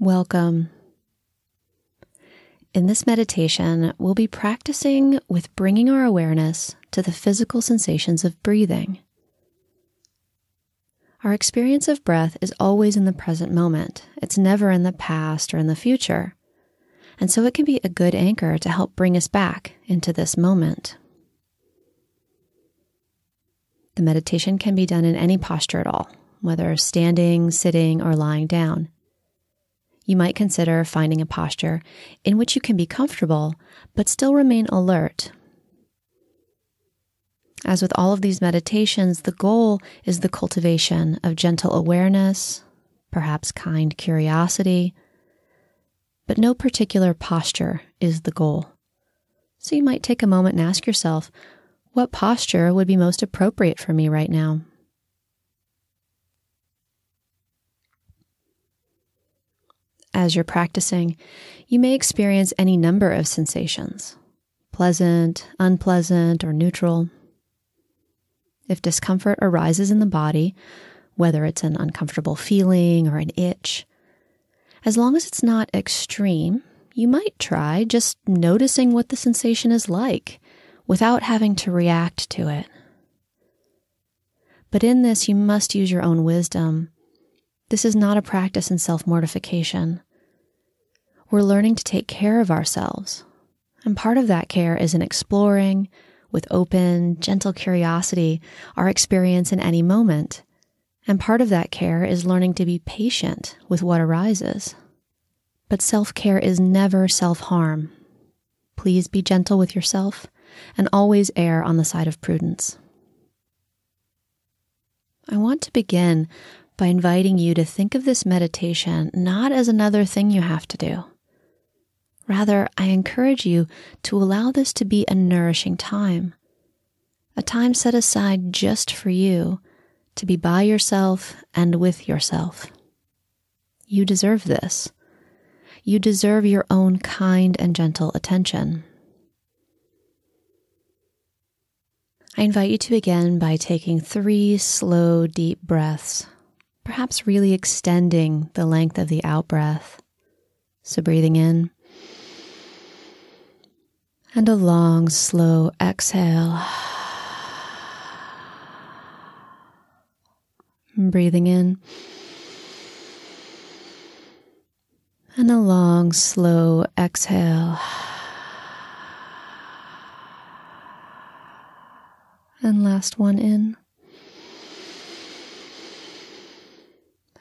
Welcome. In this meditation, we'll be practicing with bringing our awareness to the physical sensations of breathing. Our experience of breath is always in the present moment, it's never in the past or in the future. And so it can be a good anchor to help bring us back into this moment. The meditation can be done in any posture at all, whether standing, sitting, or lying down you might consider finding a posture in which you can be comfortable but still remain alert. As with all of these meditations, the goal is the cultivation of gentle awareness, perhaps kind curiosity, but no particular posture is the goal. So you might take a moment and ask yourself, what posture would be most appropriate for me right now? As you're practicing, you may experience any number of sensations pleasant, unpleasant, or neutral. If discomfort arises in the body, whether it's an uncomfortable feeling or an itch, as long as it's not extreme, you might try just noticing what the sensation is like without having to react to it. But in this, you must use your own wisdom. This is not a practice in self mortification we're learning to take care of ourselves. And part of that care is in exploring with open, gentle curiosity our experience in any moment. And part of that care is learning to be patient with what arises. But self care is never self harm. Please be gentle with yourself and always err on the side of prudence. I want to begin by inviting you to think of this meditation not as another thing you have to do Rather, I encourage you to allow this to be a nourishing time, a time set aside just for you to be by yourself and with yourself. You deserve this. You deserve your own kind and gentle attention. I invite you to begin by taking three slow, deep breaths, perhaps really extending the length of the out breath. So, breathing in and a long, slow exhale. Breathing in. And a long, slow exhale. And last one in.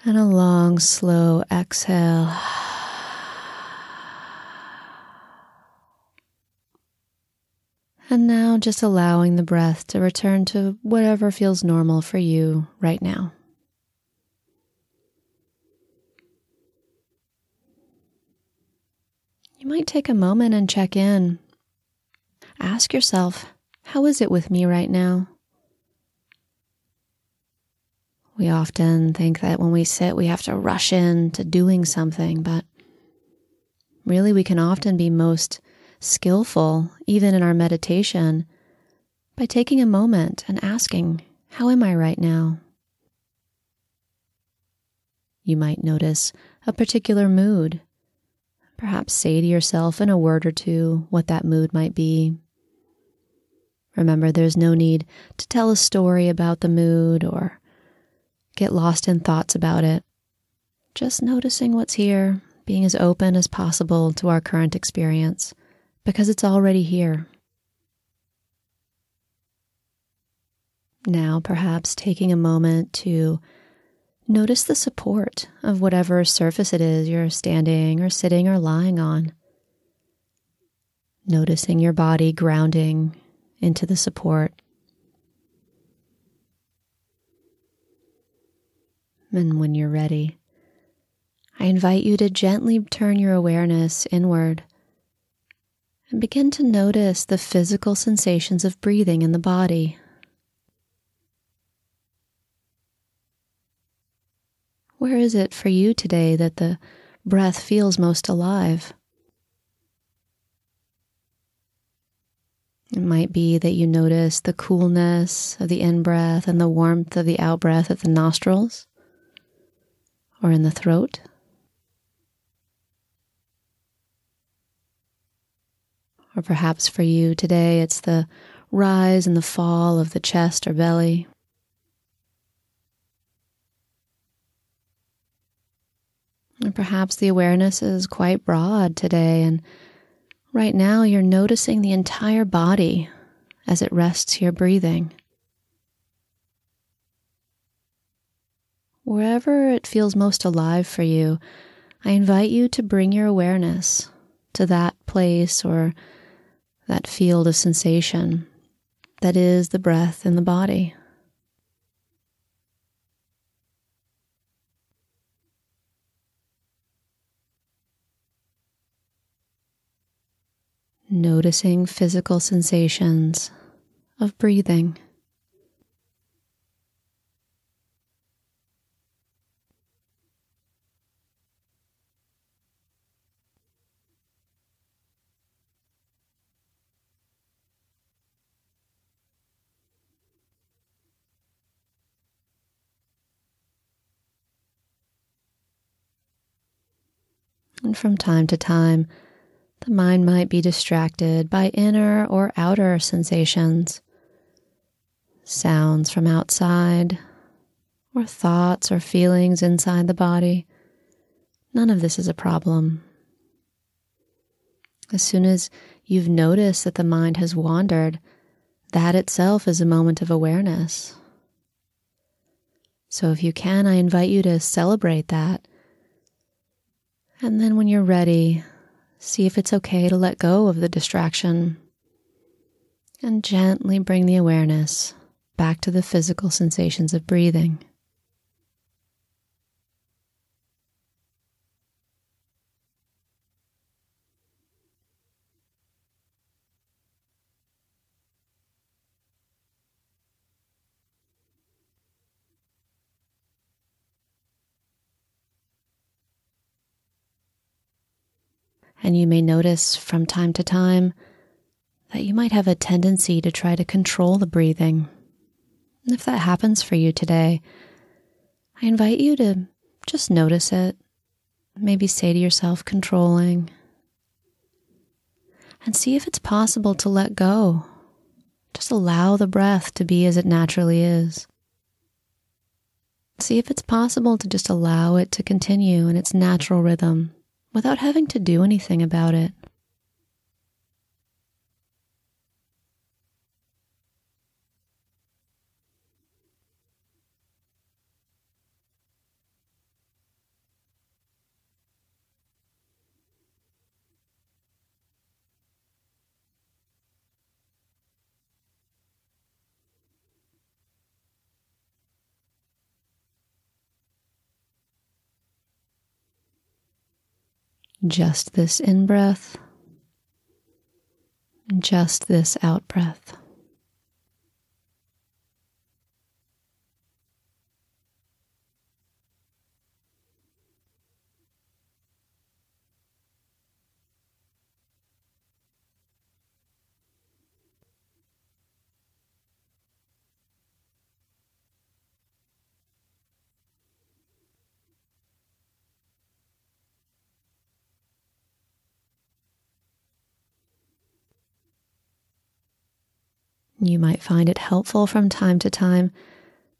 And a long, slow exhale. And now just allowing the breath to return to whatever feels normal for you right now. You might take a moment and check in. Ask yourself, how is it with me right now? We often think that when we sit, we have to rush into doing something, but really, we can often be most skillful, even in our meditation, by taking a moment and asking, How am I right now? You might notice a particular mood. Perhaps say to yourself in a word or two what that mood might be. Remember, there's no need to tell a story about the mood or get lost in thoughts about it. Just noticing what's here, being as open as possible to our current experience because it's already here. Now, perhaps taking a moment to notice the support of whatever surface it is you're standing or sitting or lying on. Noticing your body grounding into the support. And when you're ready, I invite you to gently turn your awareness inward and begin to notice the physical sensations of breathing in the body. Where is it for you today that the breath feels most alive? It might be that you notice the coolness of the in breath and the warmth of the out breath at the nostrils or in the throat. Or perhaps for you today, it's the rise and the fall of the chest or belly. And perhaps the awareness is quite broad today, and right now you're noticing the entire body as it rests your breathing. Wherever it feels most alive for you, I invite you to bring your awareness to that place or that field of sensation that is the breath in the body. Noticing physical sensations of breathing. And from time to time, the mind might be distracted by inner or outer sensations, sounds from outside, or thoughts or feelings inside the body. None of this is a problem. As soon as you've noticed that the mind has wandered, that itself is a moment of awareness. So, if you can, I invite you to celebrate that and then when you're ready, see if it's okay to let go of the distraction and gently bring the awareness back to the physical sensations of breathing. And you may notice from time to time that you might have a tendency to try to control the breathing. And if that happens for you today, I invite you to just notice it. Maybe say to yourself, controlling. And see if it's possible to let go. Just allow the breath to be as it naturally is. See if it's possible to just allow it to continue in its natural rhythm without having to do anything about it. Just this in breath, just this out breath. You might find it helpful from time to time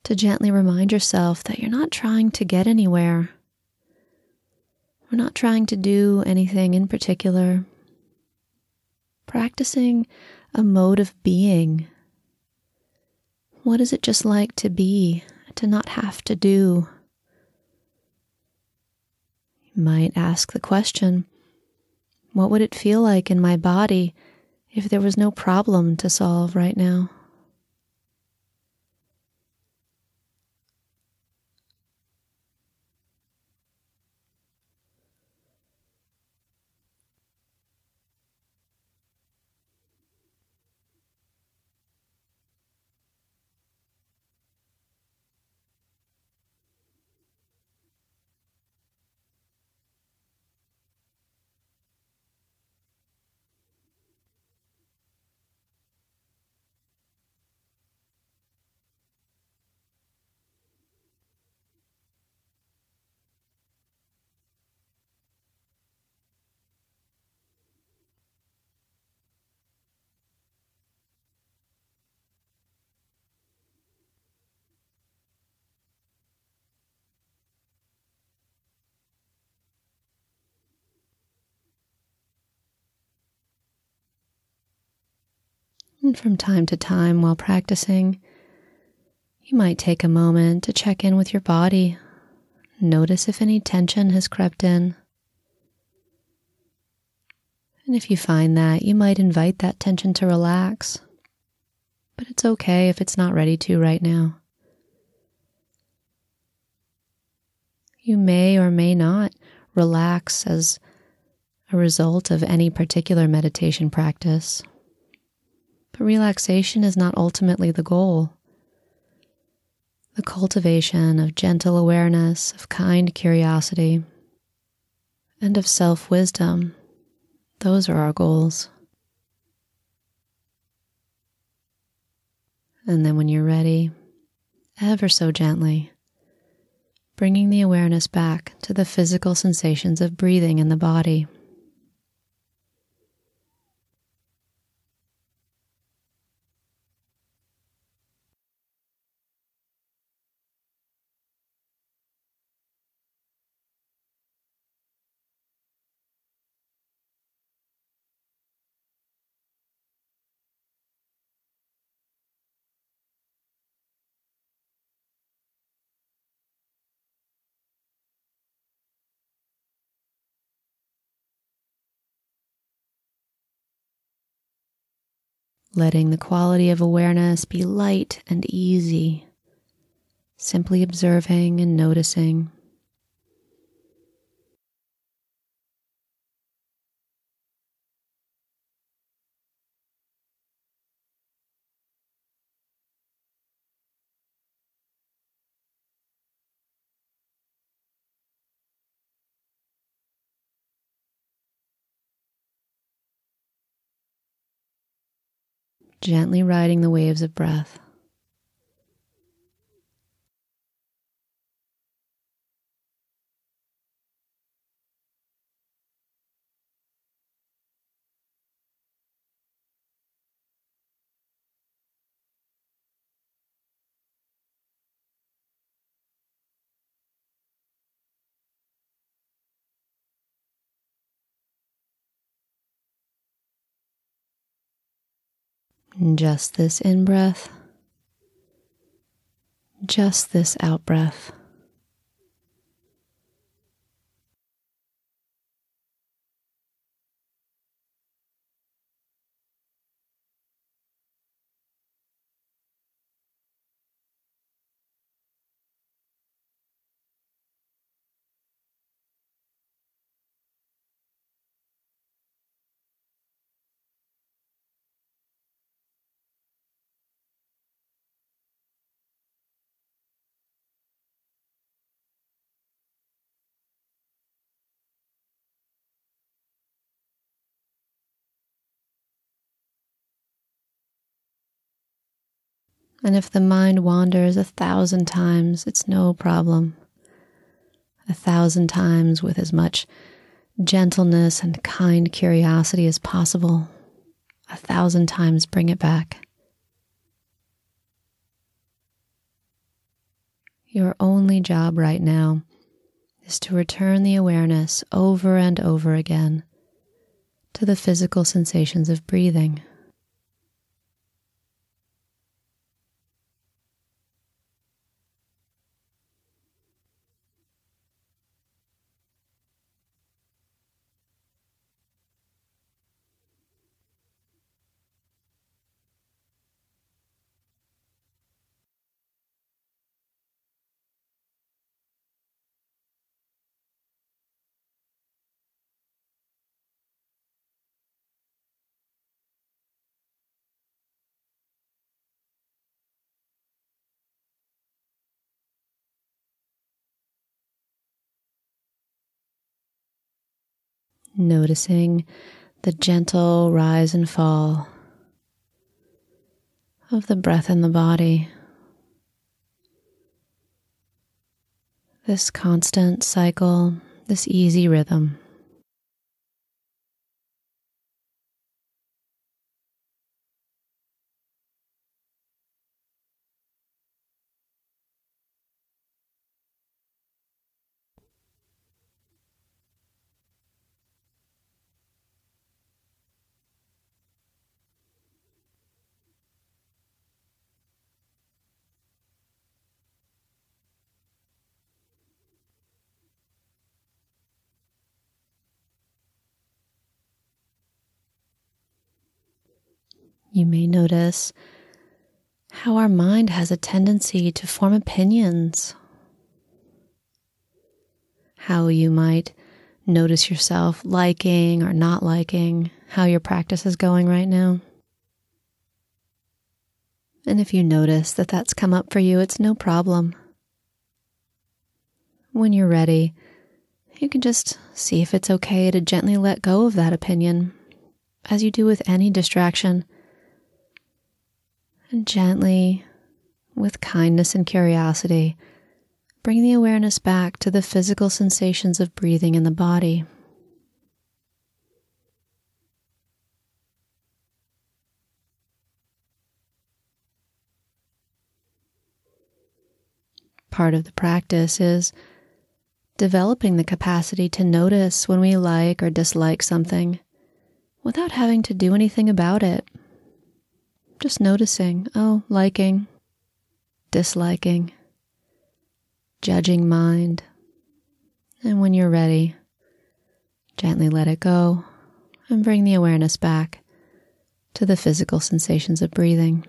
to gently remind yourself that you're not trying to get anywhere. We're not trying to do anything in particular. Practicing a mode of being. What is it just like to be, to not have to do? You might ask the question what would it feel like in my body if there was no problem to solve right now. And from time to time while practicing, you might take a moment to check in with your body. Notice if any tension has crept in. And if you find that, you might invite that tension to relax. But it's okay if it's not ready to right now. You may or may not relax as a result of any particular meditation practice. But relaxation is not ultimately the goal. The cultivation of gentle awareness, of kind curiosity, and of self wisdom those are our goals. And then when you're ready, ever so gently, bringing the awareness back to the physical sensations of breathing in the body. Letting the quality of awareness be light and easy, simply observing and noticing. Gently riding the waves of breath. Just this in breath, just this out breath. And if the mind wanders a thousand times, it's no problem. A thousand times with as much gentleness and kind curiosity as possible. A thousand times bring it back. Your only job right now is to return the awareness over and over again to the physical sensations of breathing. Noticing the gentle rise and fall of the breath in the body. This constant cycle, this easy rhythm. You may notice how our mind has a tendency to form opinions. How you might notice yourself liking or not liking how your practice is going right now. And if you notice that that's come up for you, it's no problem. When you're ready, you can just see if it's okay to gently let go of that opinion, as you do with any distraction. And gently, with kindness and curiosity, bring the awareness back to the physical sensations of breathing in the body. part of the practice is developing the capacity to notice when we like or dislike something without having to do anything about it. Just noticing, oh, liking, disliking, judging mind. And when you're ready, gently let it go and bring the awareness back to the physical sensations of breathing.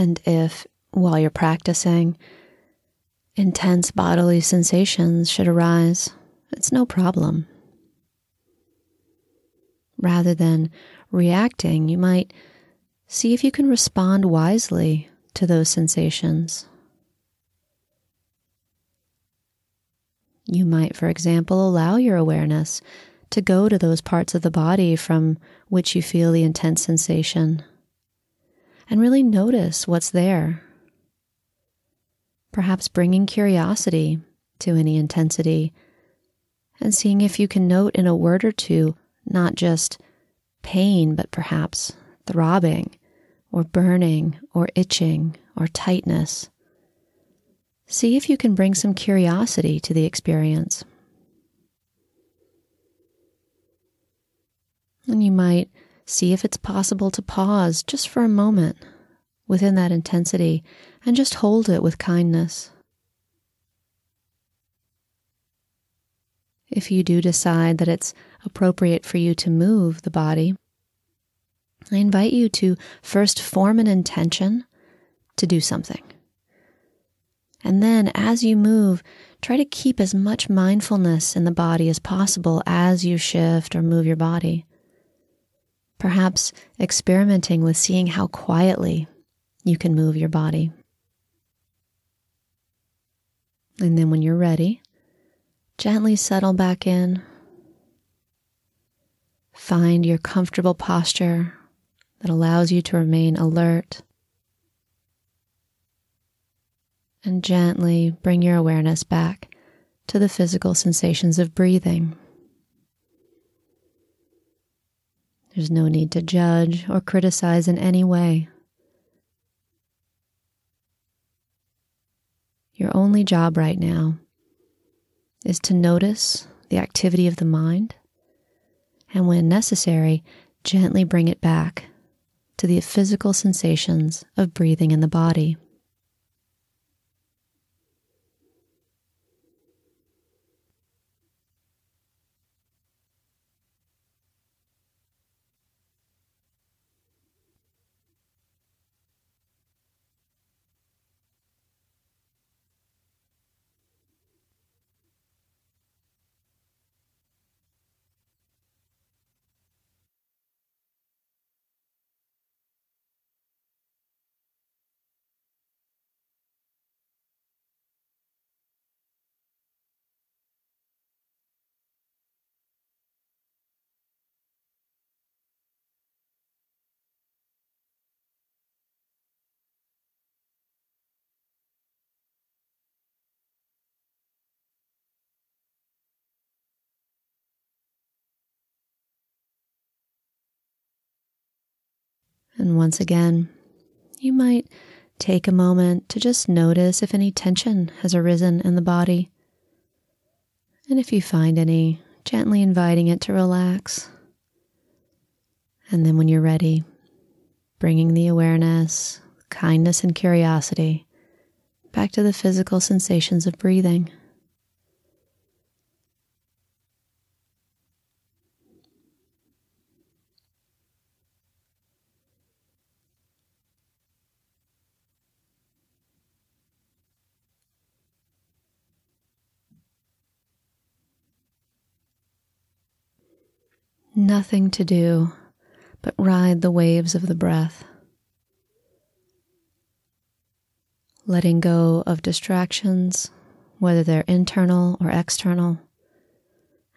And if, while you're practicing, intense bodily sensations should arise, it's no problem. Rather than reacting, you might see if you can respond wisely to those sensations. You might, for example, allow your awareness to go to those parts of the body from which you feel the intense sensation and really notice what's there. Perhaps bringing curiosity to any intensity and seeing if you can note in a word or two not just pain, but perhaps throbbing or burning or itching or tightness. See if you can bring some curiosity to the experience. And you might See if it's possible to pause just for a moment within that intensity and just hold it with kindness. If you do decide that it's appropriate for you to move the body, I invite you to first form an intention to do something. And then, as you move, try to keep as much mindfulness in the body as possible as you shift or move your body perhaps experimenting with seeing how quietly you can move your body. And then when you're ready, gently settle back in. Find your comfortable posture that allows you to remain alert. And gently bring your awareness back to the physical sensations of breathing. There's no need to judge or criticize in any way. Your only job right now is to notice the activity of the mind and, when necessary, gently bring it back to the physical sensations of breathing in the body. And once again, you might take a moment to just notice if any tension has arisen in the body. And if you find any, gently inviting it to relax. And then when you're ready, bringing the awareness, kindness, and curiosity back to the physical sensations of breathing. Nothing to do but ride the waves of the breath. Letting go of distractions, whether they're internal or external,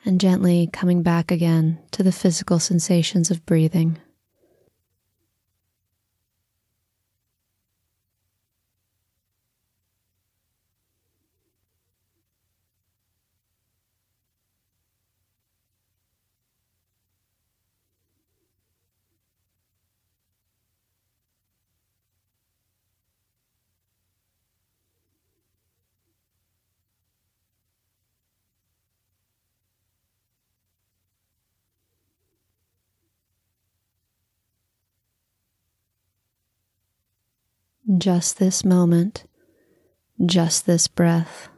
and gently coming back again to the physical sensations of breathing. Just this moment, just this breath.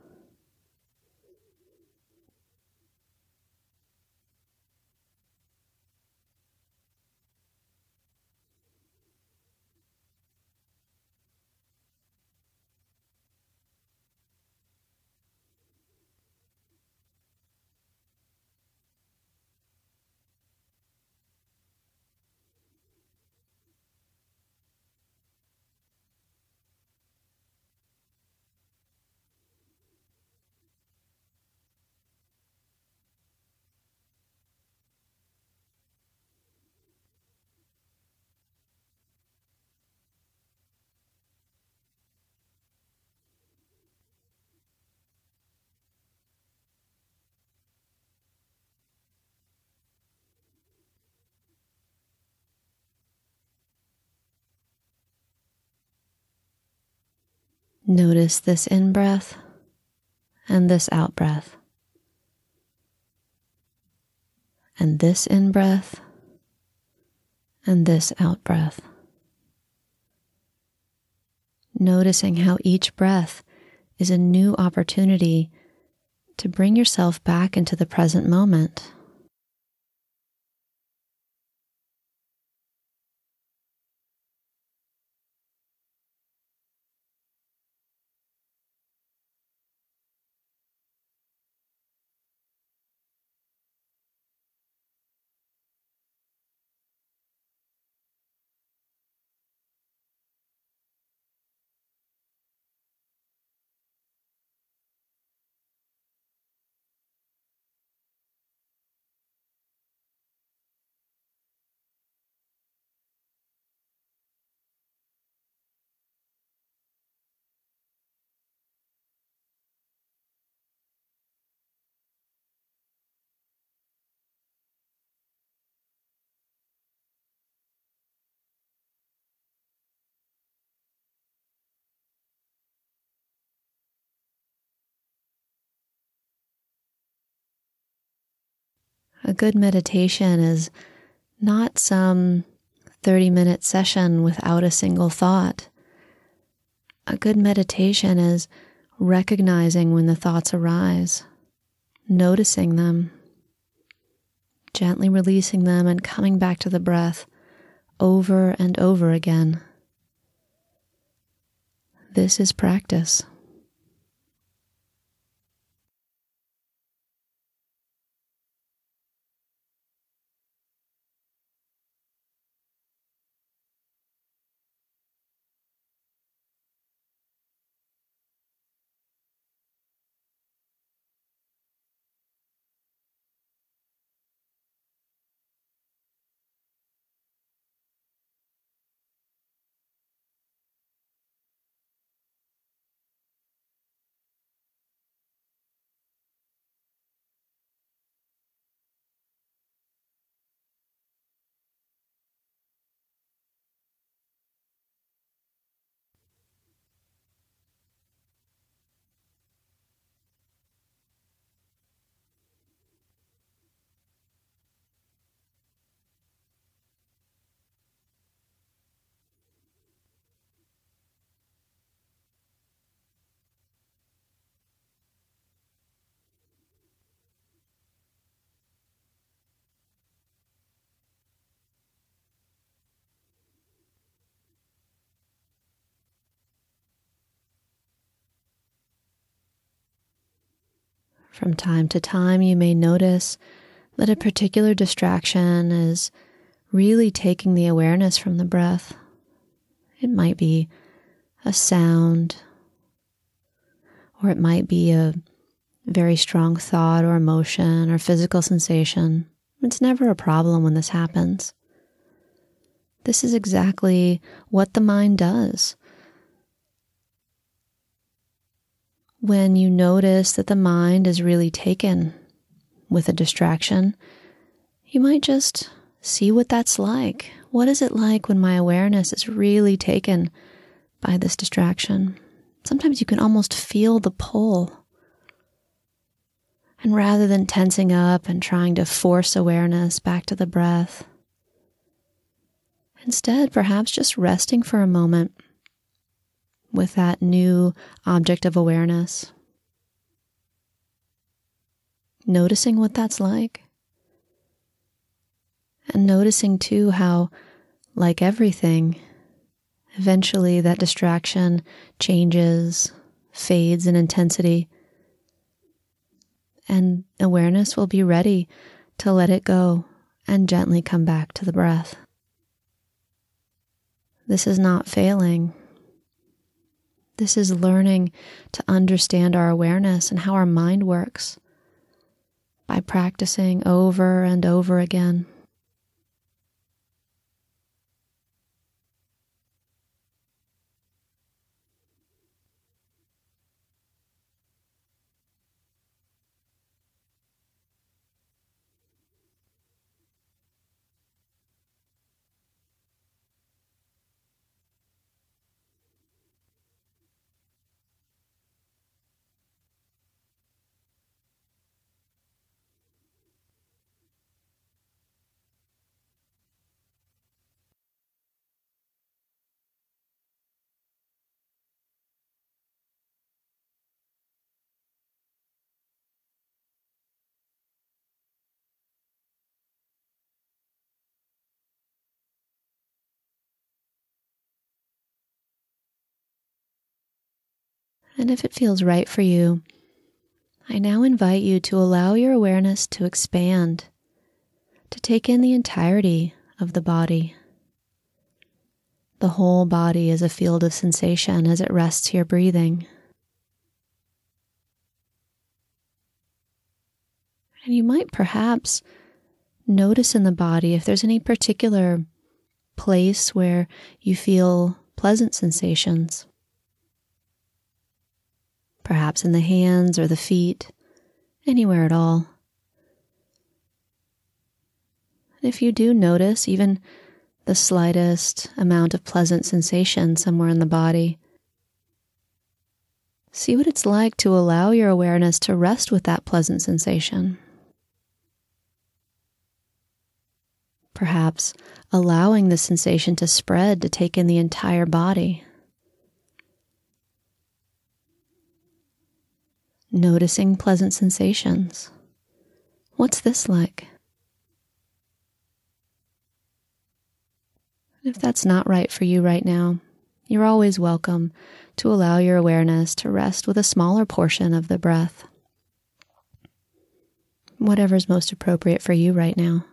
Notice this in breath and this out breath. And this in breath and this out breath. Noticing how each breath is a new opportunity to bring yourself back into the present moment. A good meditation is not some 30 minute session without a single thought. A good meditation is recognizing when the thoughts arise, noticing them, gently releasing them, and coming back to the breath over and over again. This is practice. From time to time, you may notice that a particular distraction is really taking the awareness from the breath. It might be a sound, or it might be a very strong thought or emotion or physical sensation. It's never a problem when this happens. This is exactly what the mind does. When you notice that the mind is really taken with a distraction, you might just see what that's like. What is it like when my awareness is really taken by this distraction? Sometimes you can almost feel the pull. And rather than tensing up and trying to force awareness back to the breath, instead, perhaps just resting for a moment with that new object of awareness. Noticing what that's like. And noticing too how, like everything, eventually that distraction changes, fades in intensity, and awareness will be ready to let it go and gently come back to the breath. This is not failing. This is learning to understand our awareness and how our mind works by practicing over and over again. And if it feels right for you, I now invite you to allow your awareness to expand, to take in the entirety of the body. The whole body is a field of sensation as it rests here breathing. And you might perhaps notice in the body if there's any particular place where you feel pleasant sensations perhaps in the hands or the feet, anywhere at all. If you do notice even the slightest amount of pleasant sensation somewhere in the body, see what it's like to allow your awareness to rest with that pleasant sensation. Perhaps allowing the sensation to spread to take in the entire body. Noticing pleasant sensations. What's this like? If that's not right for you right now, you're always welcome to allow your awareness to rest with a smaller portion of the breath. Whatever's most appropriate for you right now.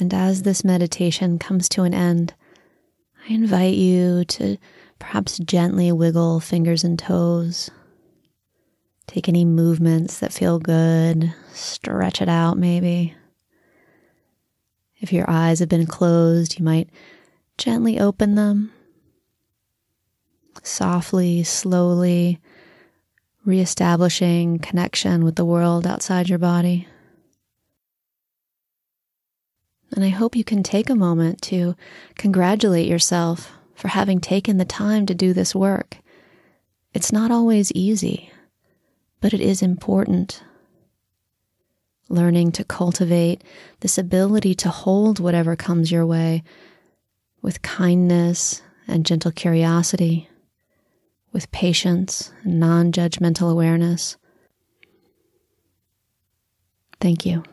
And as this meditation comes to an end, I invite you to perhaps gently wiggle fingers and toes. Take any movements that feel good, stretch it out maybe. If your eyes have been closed, you might gently open them. softly, slowly reestablishing connection with the world outside your body. And I hope you can take a moment to congratulate yourself for having taken the time to do this work. It's not always easy, but it is important. Learning to cultivate this ability to hold whatever comes your way with kindness and gentle curiosity, with patience and non judgmental awareness. Thank you.